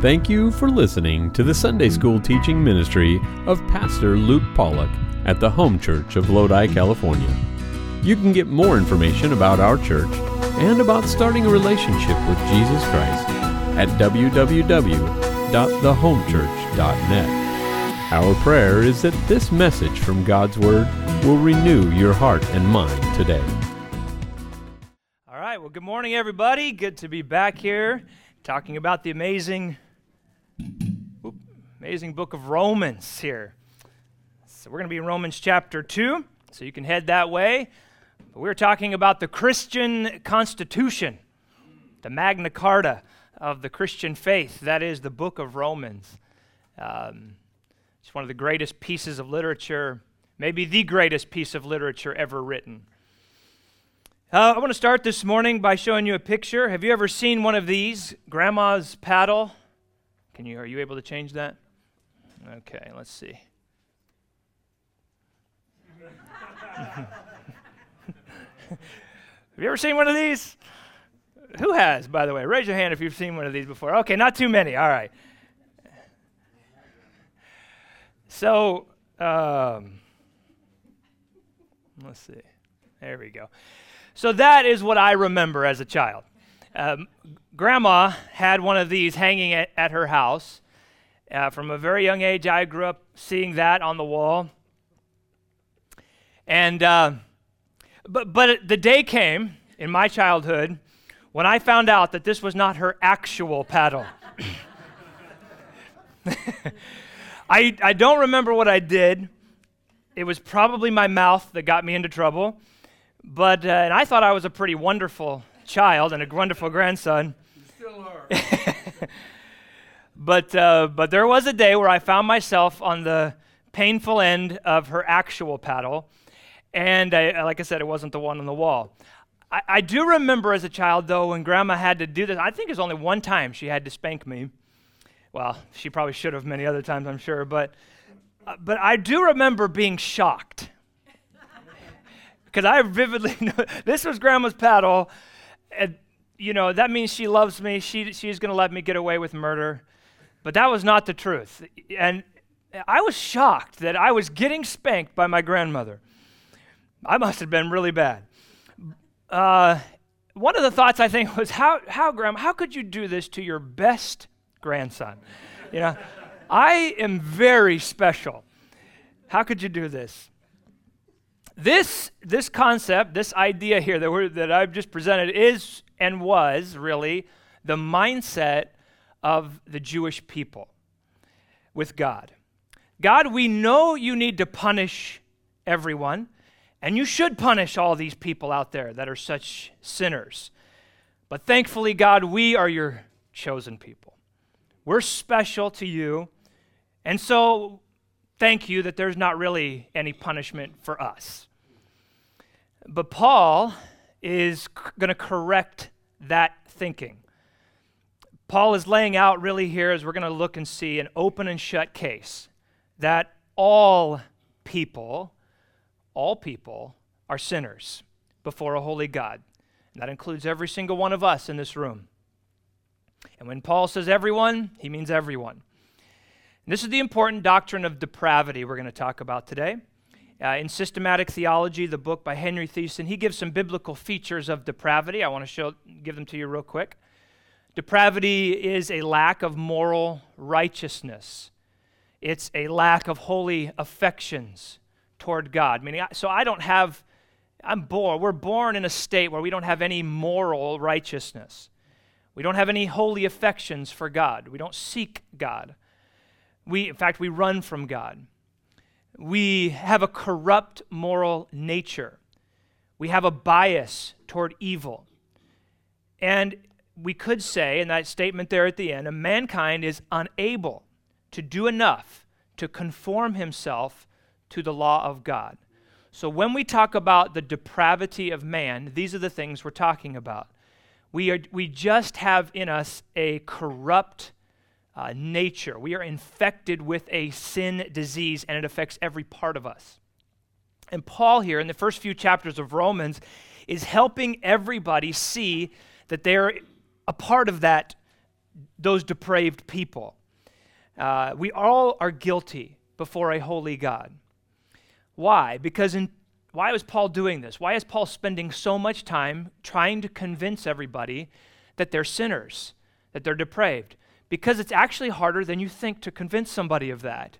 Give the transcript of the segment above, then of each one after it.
Thank you for listening to the Sunday School teaching ministry of Pastor Luke Pollock at the Home Church of Lodi, California. You can get more information about our church and about starting a relationship with Jesus Christ at www.thehomechurch.net. Our prayer is that this message from God's Word will renew your heart and mind today. All right, well, good morning, everybody. Good to be back here talking about the amazing, amazing book of Romans here. So, we're going to be in Romans chapter 2, so you can head that way. But we're talking about the Christian Constitution, the Magna Carta of the Christian faith. That is the book of Romans. Um, it's one of the greatest pieces of literature, maybe the greatest piece of literature ever written. Uh, I want to start this morning by showing you a picture. Have you ever seen one of these? Grandma's paddle. Can you? Are you able to change that? Okay, let's see. Have you ever seen one of these? Who has, by the way? Raise your hand if you've seen one of these before. Okay, not too many. All right. So, um, let's see. There we go. So, that is what I remember as a child. Um, grandma had one of these hanging at, at her house. Uh, from a very young age, I grew up seeing that on the wall. And, uh, but, but the day came in my childhood when I found out that this was not her actual paddle. I, I don't remember what I did. It was probably my mouth that got me into trouble. But, uh, and I thought I was a pretty wonderful child and a wonderful grandson. You still are. but, uh, but there was a day where I found myself on the painful end of her actual paddle. And I, like I said, it wasn't the one on the wall. I, I do remember as a child, though, when grandma had to do this, I think it was only one time she had to spank me. Well, she probably should have many other times, I'm sure. But, uh, but I do remember being shocked. Because I vividly know this was grandma's paddle. And, you know, that means she loves me. She, she's going to let me get away with murder. But that was not the truth. And I was shocked that I was getting spanked by my grandmother. I must have been really bad. Uh, one of the thoughts I think was, how, how, Grandma, how could you do this to your best grandson? You know, I am very special. How could you do this? This, this concept, this idea here that, that I've just presented is and was really the mindset of the Jewish people with God. God, we know you need to punish everyone. And you should punish all these people out there that are such sinners. But thankfully, God, we are your chosen people. We're special to you. And so, thank you that there's not really any punishment for us. But Paul is c- going to correct that thinking. Paul is laying out really here, as we're going to look and see, an open and shut case that all people all people are sinners before a holy God. And that includes every single one of us in this room. And when Paul says everyone, he means everyone. And this is the important doctrine of depravity we're going to talk about today. Uh, in Systematic Theology, the book by Henry Thiessen, he gives some biblical features of depravity. I want to show, give them to you real quick. Depravity is a lack of moral righteousness. It's a lack of holy affections toward God. Meaning, so I don't have, I'm born, we're born in a state where we don't have any moral righteousness. We don't have any holy affections for God. We don't seek God. We, in fact, we run from God. We have a corrupt moral nature. We have a bias toward evil. And we could say, in that statement there at the end, mankind is unable to do enough to conform himself to the law of God. So when we talk about the depravity of man, these are the things we're talking about. We, are, we just have in us a corrupt uh, nature. We are infected with a sin disease, and it affects every part of us. And Paul, here in the first few chapters of Romans, is helping everybody see that they're a part of that those depraved people. Uh, we all are guilty before a holy God. Why? Because in, why was Paul doing this? Why is Paul spending so much time trying to convince everybody that they're sinners, that they're depraved? Because it's actually harder than you think to convince somebody of that.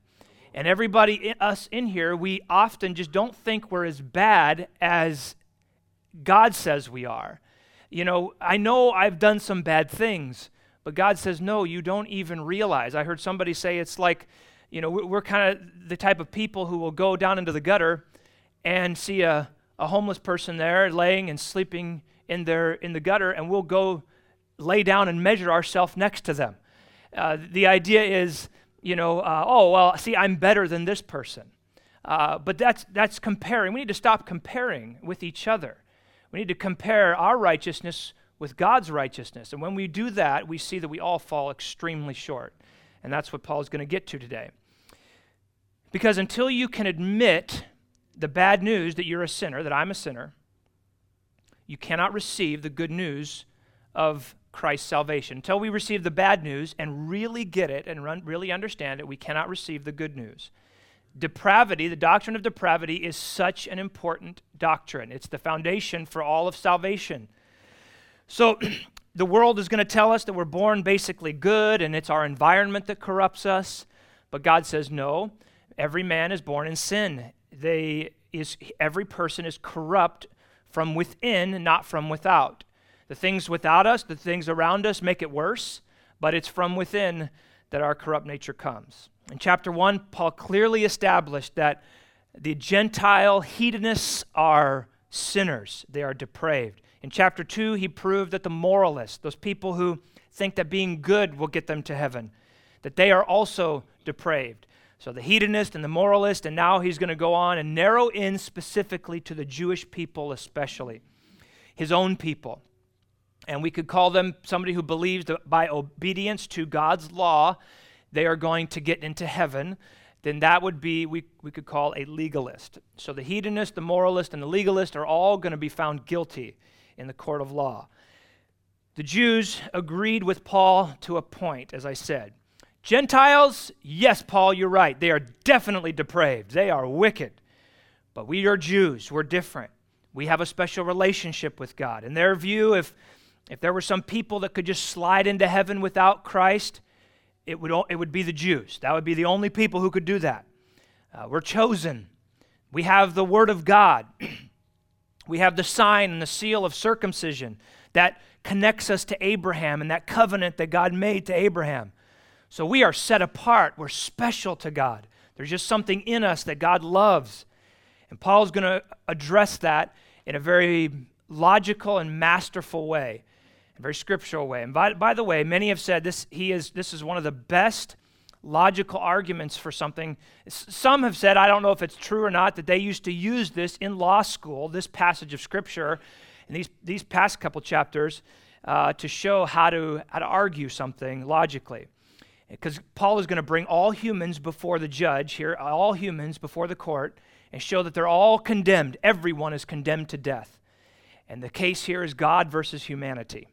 And everybody, us in here, we often just don't think we're as bad as God says we are. You know, I know I've done some bad things, but God says, no, you don't even realize. I heard somebody say it's like, you know, we're kind of the type of people who will go down into the gutter and see a, a homeless person there laying and sleeping in, their, in the gutter, and we'll go lay down and measure ourselves next to them. Uh, the idea is, you know, uh, oh, well, see, I'm better than this person. Uh, but that's, that's comparing. We need to stop comparing with each other. We need to compare our righteousness with God's righteousness. And when we do that, we see that we all fall extremely short. And that's what Paul is going to get to today. Because until you can admit the bad news that you're a sinner, that I'm a sinner, you cannot receive the good news of Christ's salvation. Until we receive the bad news and really get it and run, really understand it, we cannot receive the good news. Depravity, the doctrine of depravity, is such an important doctrine. It's the foundation for all of salvation. So, the world is going to tell us that we're born basically good and it's our environment that corrupts us. But God says, no, every man is born in sin. They is, every person is corrupt from within, not from without. The things without us, the things around us make it worse, but it's from within that our corrupt nature comes. In chapter 1, Paul clearly established that the Gentile hedonists are sinners, they are depraved. In chapter 2, he proved that the moralists, those people who think that being good will get them to heaven, that they are also depraved. So the hedonist and the moralist, and now he's going to go on and narrow in specifically to the Jewish people, especially his own people. And we could call them somebody who believes by obedience to God's law, they are going to get into heaven. Then that would be, we, we could call a legalist. So the hedonist, the moralist, and the legalist are all going to be found guilty in the court of law. The Jews agreed with Paul to a point, as I said. Gentiles, yes, Paul, you're right. They are definitely depraved. They are wicked. But we are Jews. We're different. We have a special relationship with God. In their view, if, if there were some people that could just slide into heaven without Christ, it would, it would be the Jews. That would be the only people who could do that. Uh, we're chosen. We have the Word of God. we have the sign and the seal of circumcision that connects us to Abraham and that covenant that God made to Abraham. So we are set apart. We're special to God. There's just something in us that God loves. And Paul's going to address that in a very logical and masterful way, a very scriptural way. And by, by the way, many have said this, he is, this is one of the best logical arguments for something. Some have said, I don't know if it's true or not, that they used to use this in law school, this passage of scripture, in these, these past couple chapters, uh, to show how to, how to argue something logically because Paul is going to bring all humans before the judge here, all humans before the court, and show that they're all condemned. Everyone is condemned to death. And the case here is God versus humanity.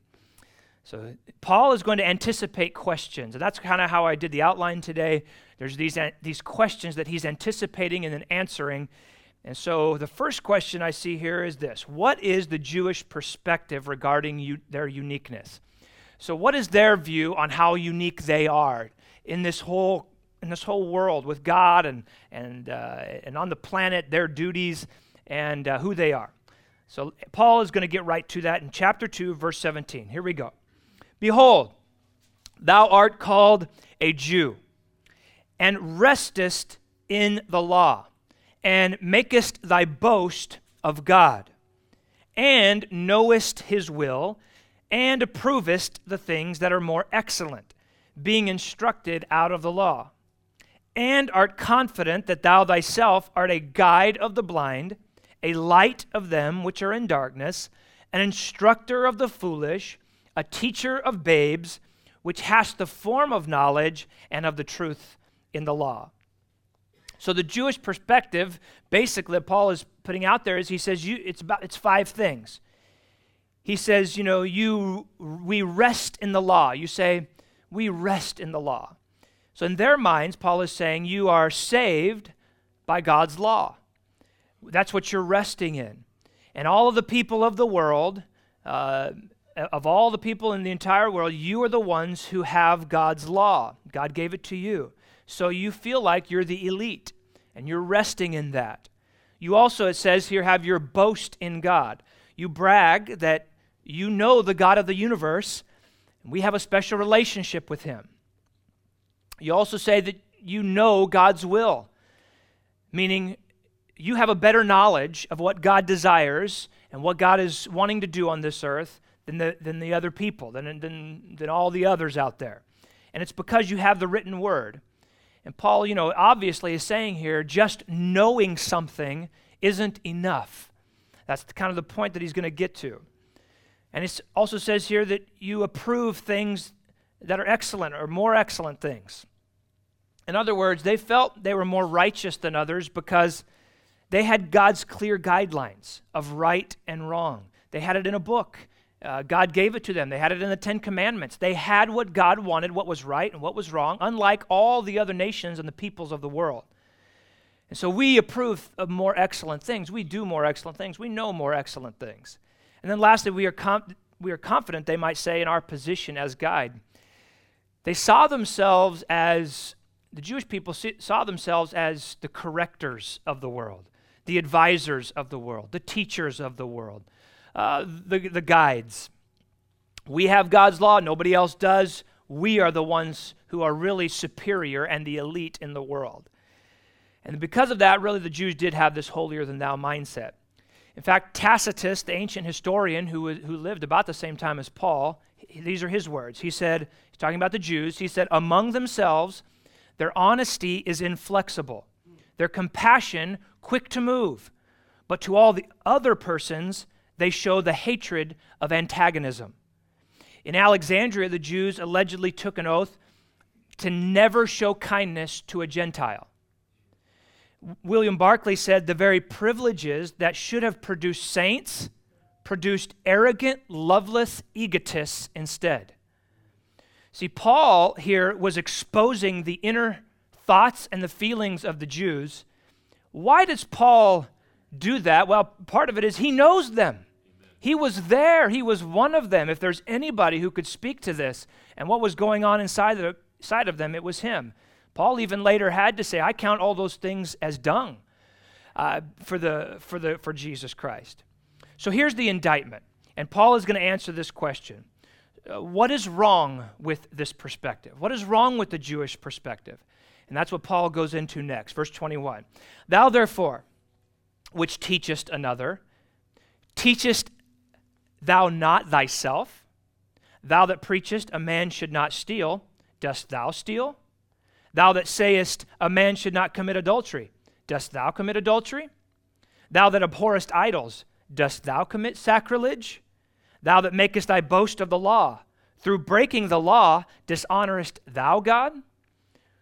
So Paul is going to anticipate questions. And that's kind of how I did the outline today. There's these, these questions that he's anticipating and then answering. And so the first question I see here is this What is the Jewish perspective regarding u- their uniqueness? So, what is their view on how unique they are in this whole in this whole world with God and and uh, and on the planet, their duties and uh, who they are? So, Paul is going to get right to that in chapter two, verse seventeen. Here we go. Behold, thou art called a Jew, and restest in the law, and makest thy boast of God, and knowest his will and approvest the things that are more excellent, being instructed out of the law. And art confident that thou thyself art a guide of the blind, a light of them which are in darkness, an instructor of the foolish, a teacher of babes, which hast the form of knowledge and of the truth in the law. So the Jewish perspective, basically, that Paul is putting out there is he says you, it's about it's five things he says, you know, you we rest in the law. You say, we rest in the law. So, in their minds, Paul is saying, You are saved by God's law. That's what you're resting in. And all of the people of the world, uh, of all the people in the entire world, you are the ones who have God's law. God gave it to you. So you feel like you're the elite and you're resting in that. You also, it says here, have your boast in God. You brag that you know the God of the universe and we have a special relationship with Him. You also say that you know God's will, meaning you have a better knowledge of what God desires and what God is wanting to do on this earth than the, than the other people, than, than, than all the others out there. And it's because you have the written word. And Paul, you know, obviously is saying here just knowing something isn't enough. That's kind of the point that he's going to get to. And it also says here that you approve things that are excellent or more excellent things. In other words, they felt they were more righteous than others because they had God's clear guidelines of right and wrong. They had it in a book. Uh, God gave it to them. They had it in the Ten Commandments. They had what God wanted, what was right and what was wrong, unlike all the other nations and the peoples of the world. And so we approve of more excellent things. We do more excellent things. We know more excellent things. And then lastly, we are, com- we are confident, they might say, in our position as guide. They saw themselves as, the Jewish people saw themselves as the correctors of the world, the advisors of the world, the teachers of the world uh, the, the guides. We have God's law, nobody else does. We are the ones who are really superior and the elite in the world. And because of that, really, the Jews did have this holier than thou mindset. In fact, Tacitus, the ancient historian who, who lived about the same time as Paul, these are his words. He said, he's talking about the Jews, he said, Among themselves, their honesty is inflexible, their compassion quick to move, but to all the other persons, they show the hatred of antagonism. In Alexandria, the Jews allegedly took an oath to never show kindness to a Gentile. William Barclay said the very privileges that should have produced saints produced arrogant, loveless egotists instead. See, Paul here was exposing the inner thoughts and the feelings of the Jews. Why does Paul do that? Well, part of it is he knows them. He was there. He was one of them. If there's anybody who could speak to this and what was going on inside of, inside of them, it was him. Paul even later had to say, I count all those things as dung uh, for, the, for, the, for Jesus Christ. So here's the indictment. And Paul is going to answer this question uh, What is wrong with this perspective? What is wrong with the Jewish perspective? And that's what Paul goes into next. Verse 21. Thou therefore, which teachest another, teachest thou not thyself? Thou that preachest a man should not steal, dost thou steal? Thou that sayest a man should not commit adultery, dost thou commit adultery? Thou that abhorrest idols, dost thou commit sacrilege? Thou that makest thy boast of the law, through breaking the law, dishonorest thou God?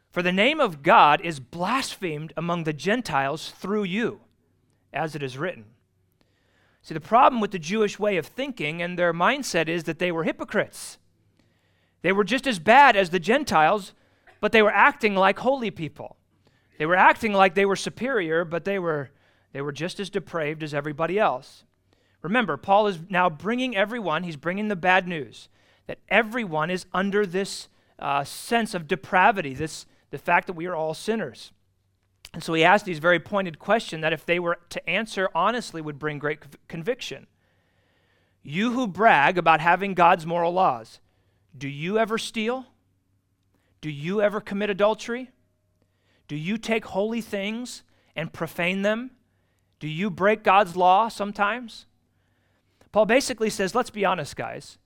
For the name of God is blasphemed among the Gentiles through you, as it is written. See, the problem with the Jewish way of thinking and their mindset is that they were hypocrites. They were just as bad as the Gentiles, but they were acting like holy people. They were acting like they were superior, but they were, they were just as depraved as everybody else. Remember, Paul is now bringing everyone, he's bringing the bad news that everyone is under this uh, sense of depravity, this, the fact that we are all sinners. And so he asked these very pointed questions that, if they were to answer honestly, would bring great conviction. You who brag about having God's moral laws, do you ever steal? Do you ever commit adultery? Do you take holy things and profane them? Do you break God's law sometimes? Paul basically says, let's be honest, guys.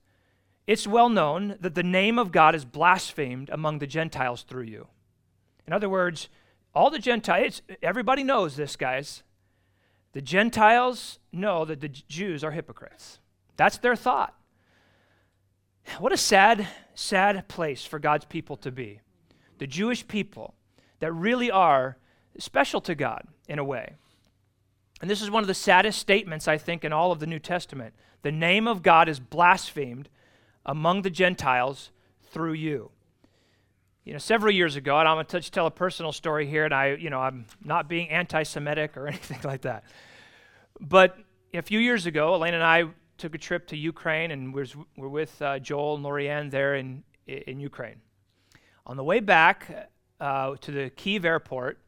It's well known that the name of God is blasphemed among the Gentiles through you. In other words, all the Gentiles, everybody knows this, guys. The Gentiles know that the Jews are hypocrites. That's their thought. What a sad, sad place for God's people to be. The Jewish people that really are special to God in a way. And this is one of the saddest statements, I think, in all of the New Testament. The name of God is blasphemed among the Gentiles through you. You know, several years ago, and I'm going to tell a personal story here, and I, you know, I'm not being anti-Semitic or anything like that. But a few years ago, Elaine and I took a trip to Ukraine, and we're, we're with uh, Joel and Lorianne there in, in Ukraine. On the way back uh, to the Kiev airport,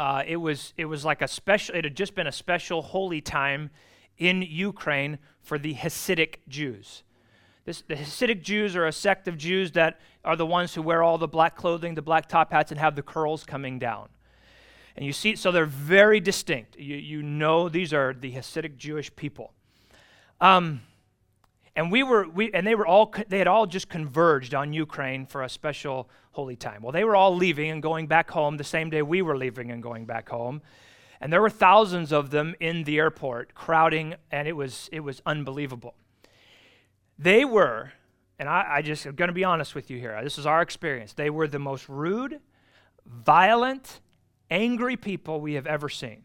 uh, it was it was like a special. It had just been a special holy time in Ukraine for the Hasidic Jews. The Hasidic Jews are a sect of Jews that are the ones who wear all the black clothing, the black top hats, and have the curls coming down. And you see, so they're very distinct. You, you know these are the Hasidic Jewish people. Um, and we were, we, and they were all, they had all just converged on Ukraine for a special holy time. Well, they were all leaving and going back home the same day we were leaving and going back home. And there were thousands of them in the airport crowding, and it was, it was unbelievable. They were, and I, I just am going to be honest with you here. This is our experience. They were the most rude, violent, angry people we have ever seen.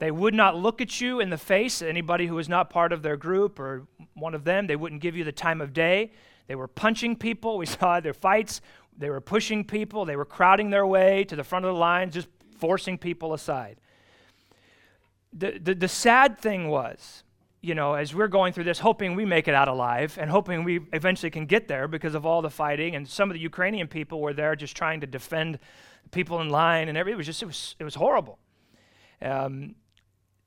They would not look at you in the face, anybody who was not part of their group or one of them. They wouldn't give you the time of day. They were punching people. We saw their fights. They were pushing people. They were crowding their way to the front of the lines, just forcing people aside. The, the, the sad thing was, you know, as we're going through this, hoping we make it out alive and hoping we eventually can get there because of all the fighting, and some of the Ukrainian people were there just trying to defend people in line and everything. It was just, it was, it was horrible. Um,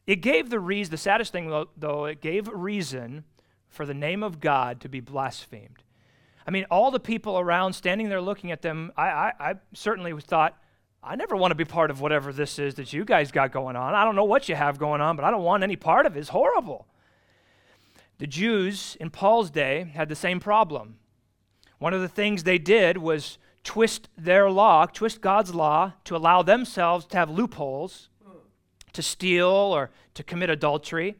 it gave the reason, the saddest thing though, it gave reason for the name of God to be blasphemed. I mean, all the people around standing there looking at them, I, I, I certainly thought, I never want to be part of whatever this is that you guys got going on. I don't know what you have going on, but I don't want any part of it. It's horrible. The Jews in Paul's day had the same problem. One of the things they did was twist their law, twist God's law to allow themselves to have loopholes to steal or to commit adultery.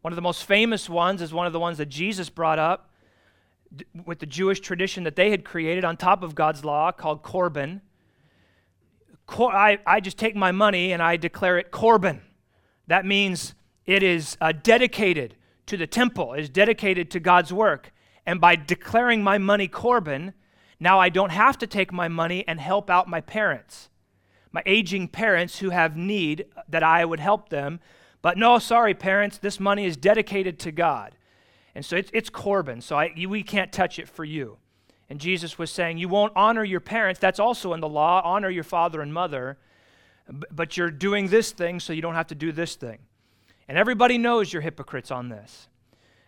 One of the most famous ones is one of the ones that Jesus brought up d- with the Jewish tradition that they had created on top of God's law called Corban. Cor- I, I just take my money and I declare it Corban. That means it is uh, dedicated to the temple, is dedicated to God's work. And by declaring my money Corban, now I don't have to take my money and help out my parents my aging parents who have need that I would help them. But no, sorry, parents, this money is dedicated to God. And so it's, it's Corban, so I, we can't touch it for you. And Jesus was saying, You won't honor your parents. That's also in the law. Honor your father and mother. But you're doing this thing, so you don't have to do this thing. And everybody knows you're hypocrites on this.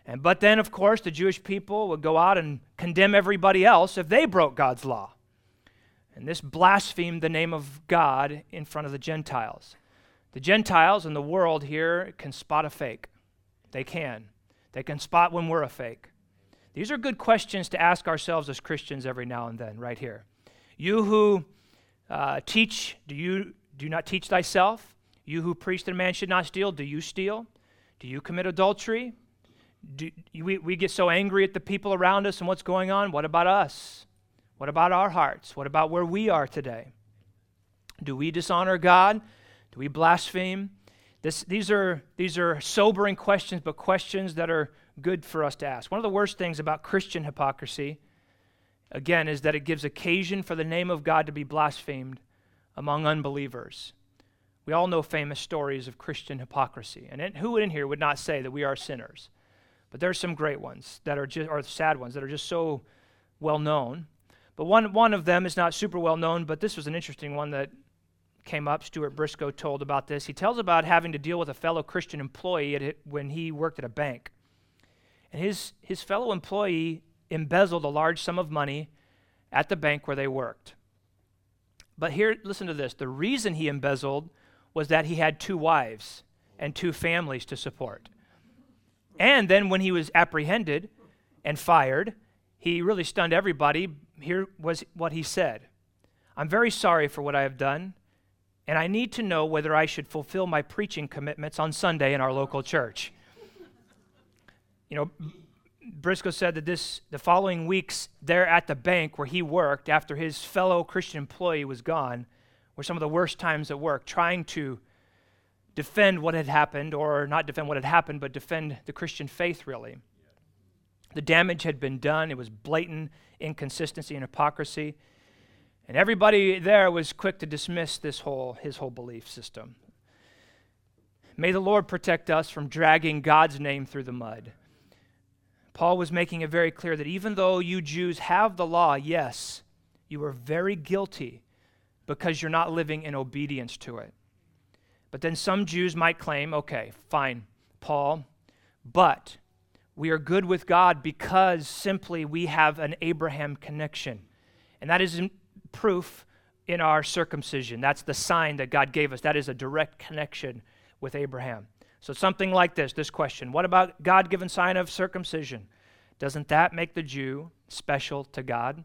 And but then, of course, the Jewish people would go out and condemn everybody else if they broke God's law. And this blasphemed the name of God in front of the Gentiles. The Gentiles in the world here can spot a fake. They can. They can spot when we're a fake. These are good questions to ask ourselves as Christians every now and then, right here. You who uh, teach, do you do not teach thyself? You who preach that a man should not steal, do you steal? Do you commit adultery? Do, we, we get so angry at the people around us and what's going on. What about us? What about our hearts? What about where we are today? Do we dishonor God? Do we blaspheme? This, these, are, these are sobering questions, but questions that are good for us to ask. One of the worst things about Christian hypocrisy, again, is that it gives occasion for the name of God to be blasphemed among unbelievers. We all know famous stories of Christian hypocrisy. And it, who in here would not say that we are sinners? But there are some great ones that are just, or sad ones that are just so well known. But one, one of them is not super well known, but this was an interesting one that came up. Stuart Briscoe told about this. He tells about having to deal with a fellow Christian employee it, when he worked at a bank. And his, his fellow employee embezzled a large sum of money at the bank where they worked. But here, listen to this. The reason he embezzled was that he had two wives and two families to support. And then when he was apprehended and fired, he really stunned everybody here was what he said I'm very sorry for what I have done, and I need to know whether I should fulfill my preaching commitments on Sunday in our local church. You know, Briscoe said that this the following weeks there at the bank where he worked after his fellow Christian employee was gone were some of the worst times at work trying to defend what had happened or not defend what had happened but defend the Christian faith really. The damage had been done. It was blatant inconsistency and hypocrisy. And everybody there was quick to dismiss this whole his whole belief system. May the Lord protect us from dragging God's name through the mud. Paul was making it very clear that even though you Jews have the law, yes, you are very guilty because you're not living in obedience to it. But then some Jews might claim, okay, fine, Paul, but we are good with God because simply we have an Abraham connection. And that is proof in our circumcision. That's the sign that God gave us. That is a direct connection with Abraham. So, something like this this question What about God given sign of circumcision? Doesn't that make the Jew special to God?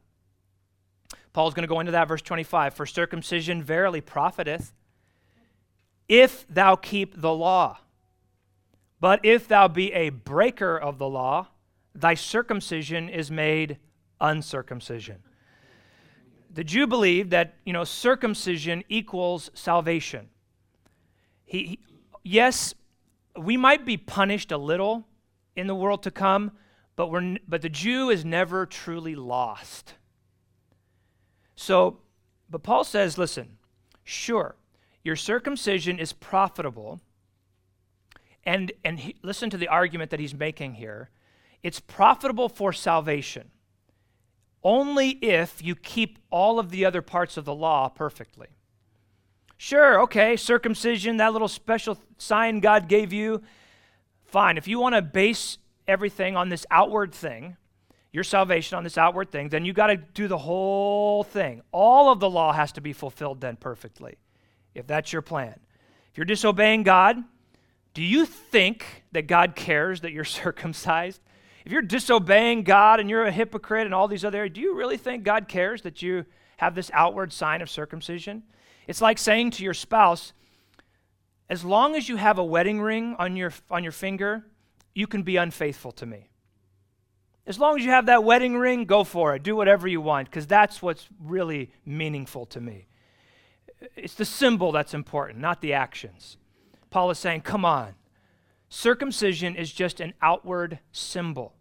Paul's going to go into that, verse 25. For circumcision verily profiteth, if thou keep the law. But if thou be a breaker of the law, thy circumcision is made uncircumcision. The Jew believed that, you know, circumcision equals salvation. He, he, yes, we might be punished a little in the world to come, but, we're, but the Jew is never truly lost. So, but Paul says, listen, sure, your circumcision is profitable. And, and he, listen to the argument that he's making here. It's profitable for salvation only if you keep all of the other parts of the law perfectly. Sure, okay, circumcision, that little special sign God gave you, fine. If you want to base everything on this outward thing, your salvation on this outward thing, then you got to do the whole thing. All of the law has to be fulfilled then perfectly, if that's your plan. If you're disobeying God, do you think that God cares that you're circumcised? If you're disobeying God and you're a hypocrite and all these other areas, do you really think God cares that you have this outward sign of circumcision? It's like saying to your spouse, as long as you have a wedding ring on your, on your finger, you can be unfaithful to me. As long as you have that wedding ring, go for it. Do whatever you want, because that's what's really meaningful to me. It's the symbol that's important, not the actions. Paul is saying, come on. Circumcision is just an outward symbol.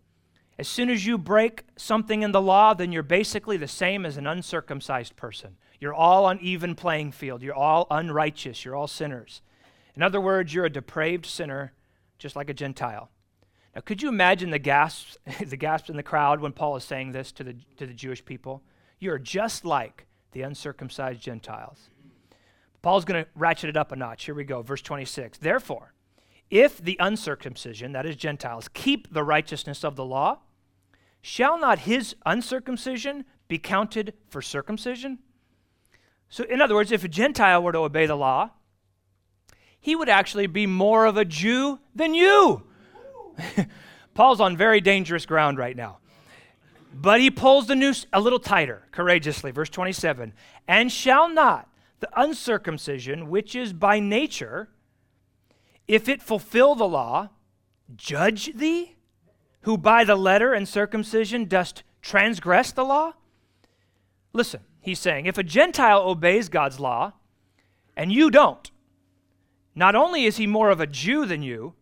As soon as you break something in the law, then you're basically the same as an uncircumcised person. You're all on even playing field. You're all unrighteous. You're all sinners. In other words, you're a depraved sinner, just like a Gentile. Now, could you imagine the gasps, the gasps in the crowd when Paul is saying this to the, to the Jewish people? You're just like the uncircumcised Gentiles. Paul's going to ratchet it up a notch. Here we go, verse 26. Therefore, if the uncircumcision, that is Gentiles, keep the righteousness of the law, shall not his uncircumcision be counted for circumcision? So, in other words, if a Gentile were to obey the law, he would actually be more of a Jew than you. Paul's on very dangerous ground right now. But he pulls the noose a little tighter, courageously. Verse 27 And shall not the uncircumcision, which is by nature, if it fulfill the law, judge thee, who by the letter and circumcision dost transgress the law? Listen, he's saying, if a Gentile obeys God's law and you don't, not only is he more of a Jew than you,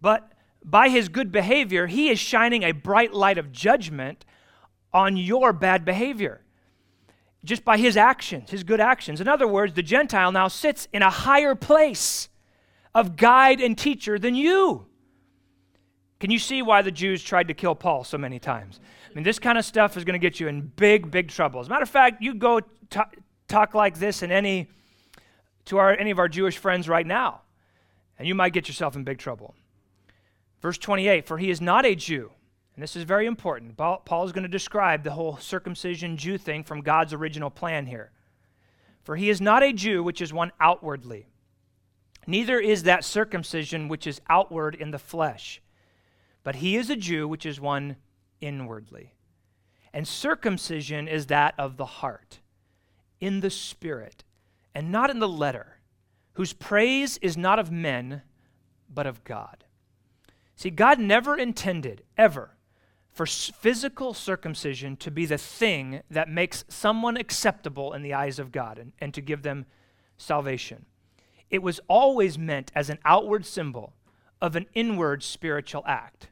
but by his good behavior, he is shining a bright light of judgment on your bad behavior. Just by his actions, his good actions. In other words, the Gentile now sits in a higher place of guide and teacher than you. Can you see why the Jews tried to kill Paul so many times? I mean, this kind of stuff is going to get you in big, big trouble. As a matter of fact, you go t- talk like this in any to our, any of our Jewish friends right now, and you might get yourself in big trouble. Verse 28 For he is not a Jew. And this is very important. Paul is going to describe the whole circumcision Jew thing from God's original plan here. For he is not a Jew, which is one outwardly. Neither is that circumcision which is outward in the flesh, but he is a Jew, which is one inwardly. And circumcision is that of the heart, in the spirit, and not in the letter, whose praise is not of men, but of God. See, God never intended, ever, for physical circumcision to be the thing that makes someone acceptable in the eyes of God and, and to give them salvation. It was always meant as an outward symbol of an inward spiritual act.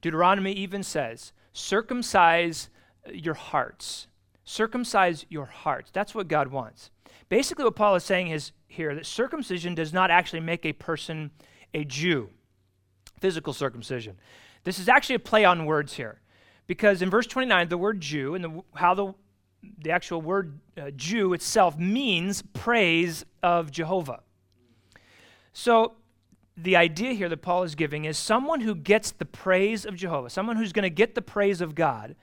Deuteronomy even says, circumcise uh, your hearts Circumcise your hearts. That's what God wants. Basically, what Paul is saying is here that circumcision does not actually make a person a Jew, physical circumcision. This is actually a play on words here. Because in verse 29, the word Jew and the, how the, the actual word uh, Jew itself means praise of Jehovah. So the idea here that Paul is giving is someone who gets the praise of Jehovah, someone who's going to get the praise of God,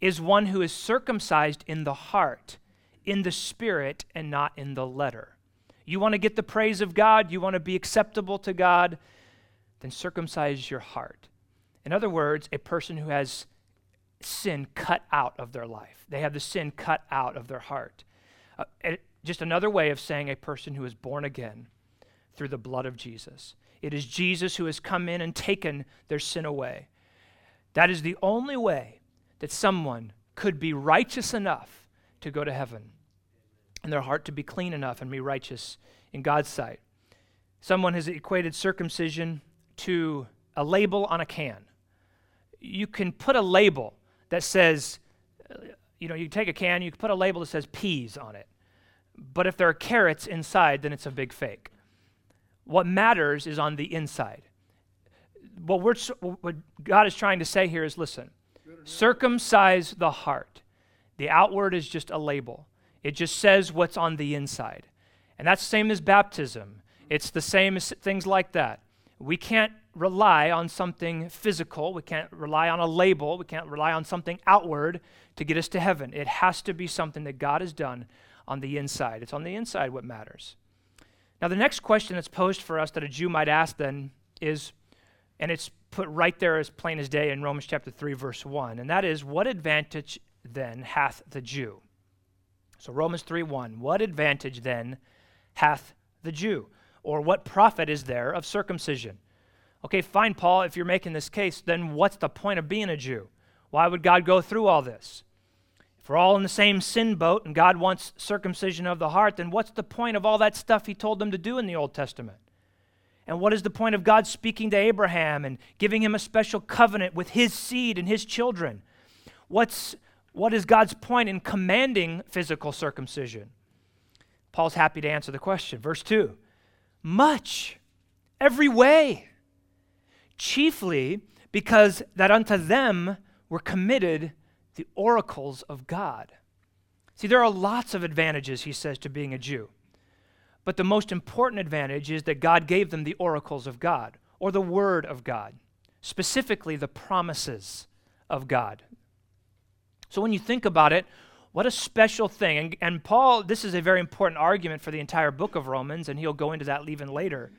is one who is circumcised in the heart, in the spirit, and not in the letter. You want to get the praise of God, you want to be acceptable to God, circumcise your heart. In other words, a person who has sin cut out of their life, they have the sin cut out of their heart. Uh, just another way of saying a person who is born again through the blood of Jesus. It is Jesus who has come in and taken their sin away. That is the only way that someone could be righteous enough to go to heaven and their heart to be clean enough and be righteous in God's sight. Someone has equated circumcision to a label on a can. You can put a label that says, uh, you know, you take a can, you can put a label that says peas on it. But if there are carrots inside, then it's a big fake. What matters is on the inside. What, we're, what God is trying to say here is listen, circumcise the heart. The outward is just a label, it just says what's on the inside. And that's the same as baptism, it's the same as things like that. We can't rely on something physical. We can't rely on a label. We can't rely on something outward to get us to heaven. It has to be something that God has done on the inside. It's on the inside what matters. Now, the next question that's posed for us that a Jew might ask then is, and it's put right there as plain as day in Romans chapter 3, verse 1, and that is, What advantage then hath the Jew? So, Romans 3 1, What advantage then hath the Jew? Or what profit is there of circumcision? Okay, fine, Paul, if you're making this case, then what's the point of being a Jew? Why would God go through all this? If we're all in the same sin boat and God wants circumcision of the heart, then what's the point of all that stuff he told them to do in the Old Testament? And what is the point of God speaking to Abraham and giving him a special covenant with his seed and his children? What's, what is God's point in commanding physical circumcision? Paul's happy to answer the question. Verse 2 Much, every way, chiefly because that unto them were committed the oracles of God. See, there are lots of advantages, he says, to being a Jew. But the most important advantage is that God gave them the oracles of God, or the Word of God, specifically the promises of God. So when you think about it, what a special thing. And, and, Paul, this is a very important argument for the entire book of Romans, and he'll go into that even later.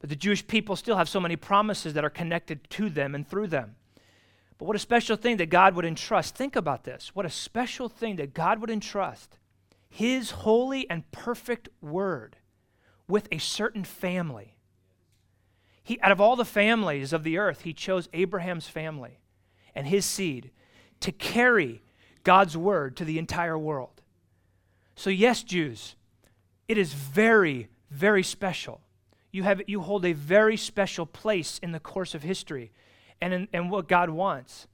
But the Jewish people still have so many promises that are connected to them and through them. But what a special thing that God would entrust. Think about this. What a special thing that God would entrust His holy and perfect word with a certain family. He, out of all the families of the earth, He chose Abraham's family and his seed to carry God's word to the entire world. So, yes, Jews, it is very, very special. You, have, you hold a very special place in the course of history and, in, and what God wants.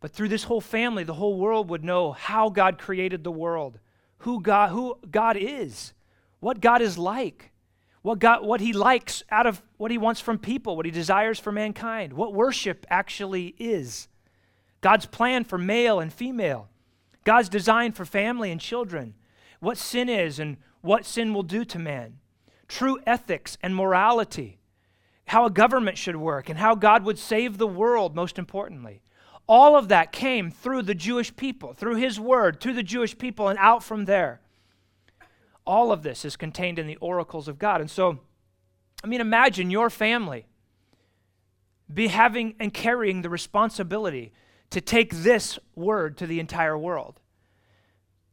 But through this whole family, the whole world would know how God created the world, who God, who God is, what God is like, what, God, what He likes out of what He wants from people, what He desires for mankind, what worship actually is, God's plan for male and female, God's design for family and children, what sin is and what sin will do to man, true ethics and morality how a government should work, and how God would save the world, most importantly. All of that came through the Jewish people, through His Word, to the Jewish people, and out from there. All of this is contained in the oracles of God. And so, I mean, imagine your family be having and carrying the responsibility to take this word to the entire world.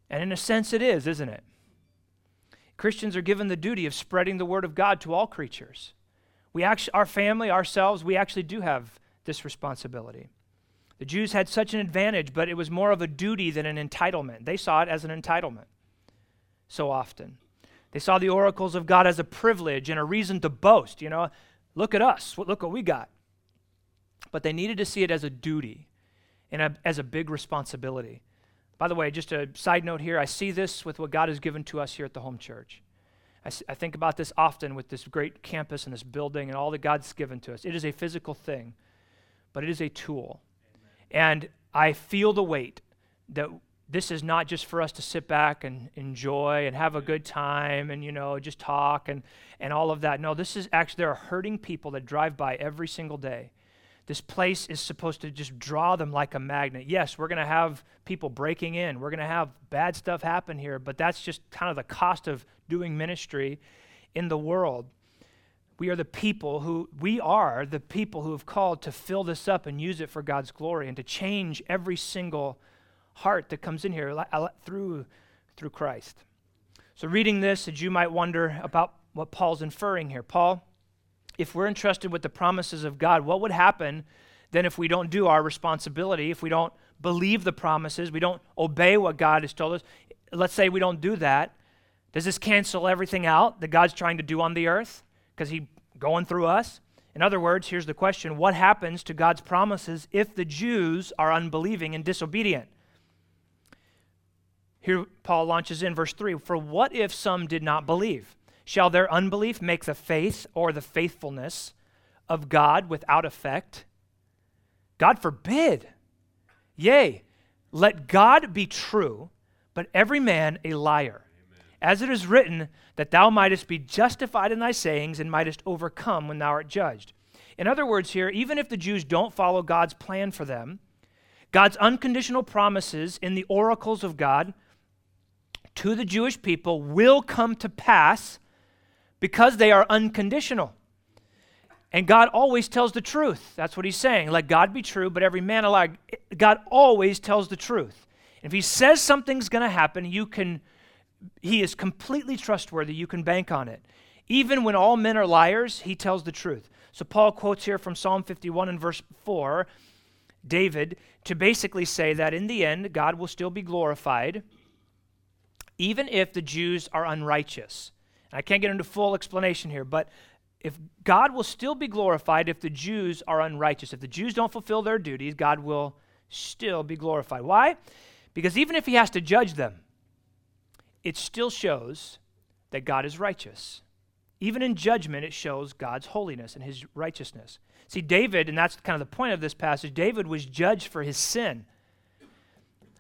And in a sense, it is, isn't it? Christians are given the duty of spreading the word of God to all creatures. We actually, our family, ourselves, we actually do have this responsibility. The Jews had such an advantage, but it was more of a duty than an entitlement. They saw it as an entitlement so often. They saw the oracles of God as a privilege and a reason to boast. You know, look at us, look what we got. But they needed to see it as a duty and a, as a big responsibility. By the way, just a side note here, I see this with what God has given to us here at the home church. I, I think about this often with this great campus and this building and all that God's given to us. It is a physical thing, but it is a tool. Amen. And I feel the weight that this is not just for us to sit back and enjoy and have a good time and you know just talk and and all of that no this is actually there are hurting people that drive by every single day this place is supposed to just draw them like a magnet yes we're going to have people breaking in we're going to have bad stuff happen here but that's just kind of the cost of doing ministry in the world we are the people who we are the people who have called to fill this up and use it for god's glory and to change every single heart that comes in here uh, through, through Christ. So, reading this, as you might wonder about what Paul's inferring here. Paul, if we're entrusted with the promises of God, what would happen then if we don't do our responsibility, if we don't believe the promises, we don't obey what God has told us? Let's say we don't do that. Does this cancel everything out that God's trying to do on the earth? Because He's going through us? In other words, here's the question What happens to God's promises if the Jews are unbelieving and disobedient? Here, Paul launches in verse 3 For what if some did not believe? Shall their unbelief make the faith or the faithfulness of God without effect? God forbid. Yea, let God be true, but every man a liar. Amen. As it is written, that thou mightest be justified in thy sayings and mightest overcome when thou art judged. In other words, here, even if the Jews don't follow God's plan for them, God's unconditional promises in the oracles of God to the Jewish people will come to pass because they are unconditional. And God always tells the truth. That's what he's saying. Let God be true, but every man alike. God always tells the truth. If he says something's going to happen, you can he is completely trustworthy. You can bank on it. Even when all men are liars, he tells the truth. So Paul quotes here from Psalm 51 and verse 4, David, to basically say that in the end, God will still be glorified even if the Jews are unrighteous. I can't get into full explanation here, but if God will still be glorified if the Jews are unrighteous, if the Jews don't fulfill their duties, God will still be glorified. Why? Because even if he has to judge them, it still shows that God is righteous. Even in judgment, it shows God's holiness and his righteousness. See, David, and that's kind of the point of this passage, David was judged for his sin.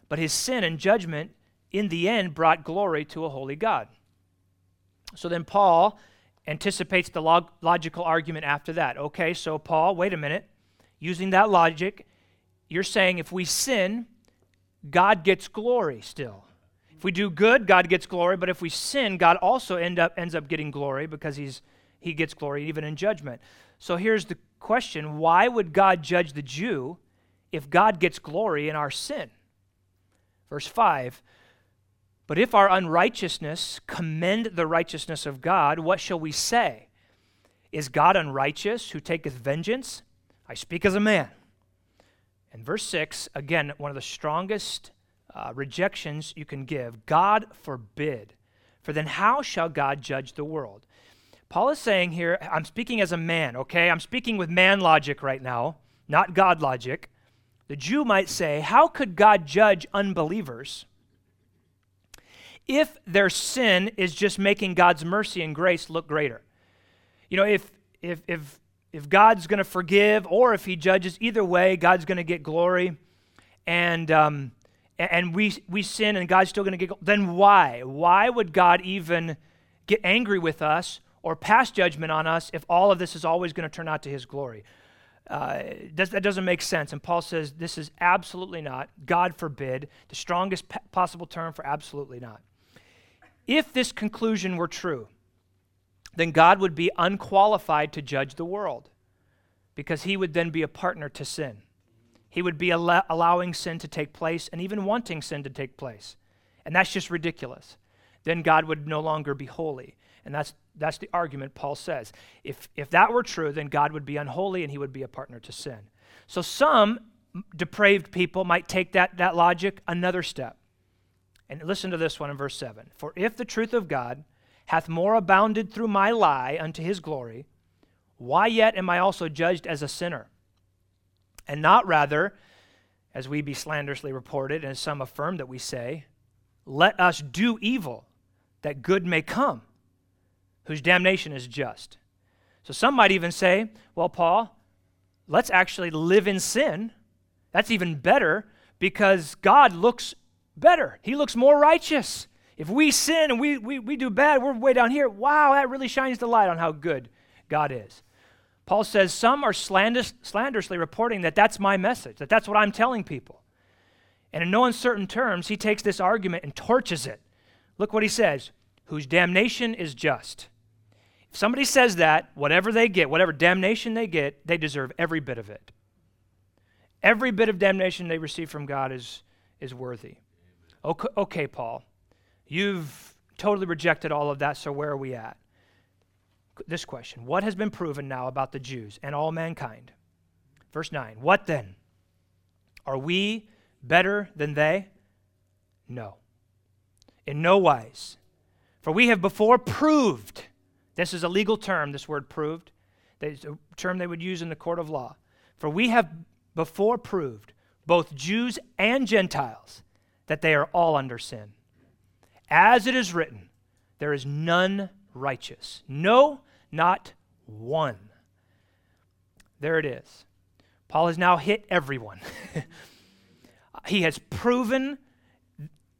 But his sin and judgment in the end brought glory to a holy God. So then Paul anticipates the log- logical argument after that. Okay, so Paul, wait a minute. Using that logic, you're saying if we sin, God gets glory still. If we do good, God gets glory, but if we sin, God also end up ends up getting glory because he's he gets glory even in judgment. So here's the question, why would God judge the Jew if God gets glory in our sin? Verse 5 but if our unrighteousness commend the righteousness of God, what shall we say? Is God unrighteous who taketh vengeance? I speak as a man. And verse 6, again, one of the strongest uh, rejections you can give God forbid. For then how shall God judge the world? Paul is saying here, I'm speaking as a man, okay? I'm speaking with man logic right now, not God logic. The Jew might say, How could God judge unbelievers? If their sin is just making God's mercy and grace look greater. You know, if if if if God's going to forgive or if He judges, either way, God's going to get glory, and um, and we we sin and God's still going to get. Then why? Why would God even get angry with us or pass judgment on us if all of this is always going to turn out to His glory? Uh, that doesn't make sense. And Paul says this is absolutely not. God forbid. The strongest possible term for absolutely not. If this conclusion were true, then God would be unqualified to judge the world because he would then be a partner to sin. He would be al- allowing sin to take place and even wanting sin to take place. And that's just ridiculous. Then God would no longer be holy. And that's, that's the argument Paul says. If, if that were true, then God would be unholy and he would be a partner to sin. So some depraved people might take that, that logic another step. And listen to this one in verse 7 For if the truth of God hath more abounded through my lie unto his glory, why yet am I also judged as a sinner? And not rather as we be slanderously reported, and some affirm that we say, let us do evil that good may come, whose damnation is just. So some might even say, well, Paul, let's actually live in sin. That's even better because God looks better, He looks more righteous. If we sin and we, we, we do bad, we're way down here. Wow, that really shines the light on how good God is. Paul says some are slanders, slanderously reporting that that's my message, that that's what I'm telling people. And in no uncertain terms, he takes this argument and torches it. Look what he says whose damnation is just. If somebody says that, whatever they get, whatever damnation they get, they deserve every bit of it. Every bit of damnation they receive from God is, is worthy. Okay, okay, Paul, you've totally rejected all of that, so where are we at? This question What has been proven now about the Jews and all mankind? Verse 9 What then? Are we better than they? No. In no wise. For we have before proved, this is a legal term, this word proved, it's a term they would use in the court of law. For we have before proved, both Jews and Gentiles, that they are all under sin. As it is written, there is none righteous. No, not one. There it is. Paul has now hit everyone. he has proven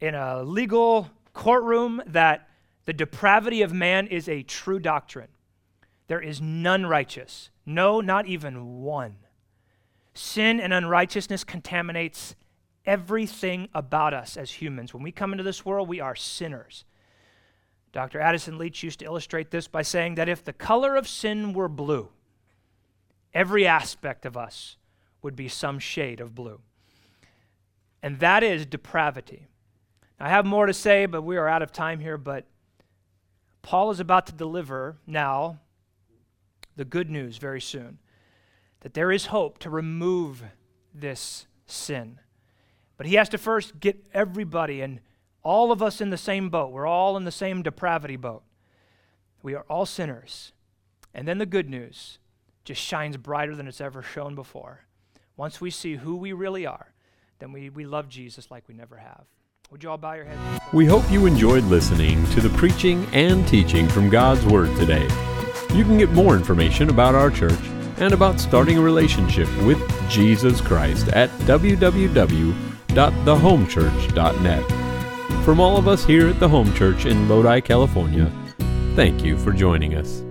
in a legal courtroom that the depravity of man is a true doctrine. There is none righteous. No, not even one. Sin and unrighteousness contaminates everything about us as humans. When we come into this world, we are sinners. Dr. Addison Leitch used to illustrate this by saying that if the color of sin were blue, every aspect of us would be some shade of blue. And that is depravity. I have more to say, but we are out of time here. But Paul is about to deliver now the good news very soon that there is hope to remove this sin. But he has to first get everybody and all of us in the same boat. We're all in the same depravity boat. We are all sinners. And then the good news just shines brighter than it's ever shone before. Once we see who we really are, then we, we love Jesus like we never have. Would you all bow your heads? We hope you enjoyed listening to the preaching and teaching from God's Word today. You can get more information about our church and about starting a relationship with Jesus Christ at www.thehomechurch.net. From all of us here at the Home Church in Lodi, California, thank you for joining us.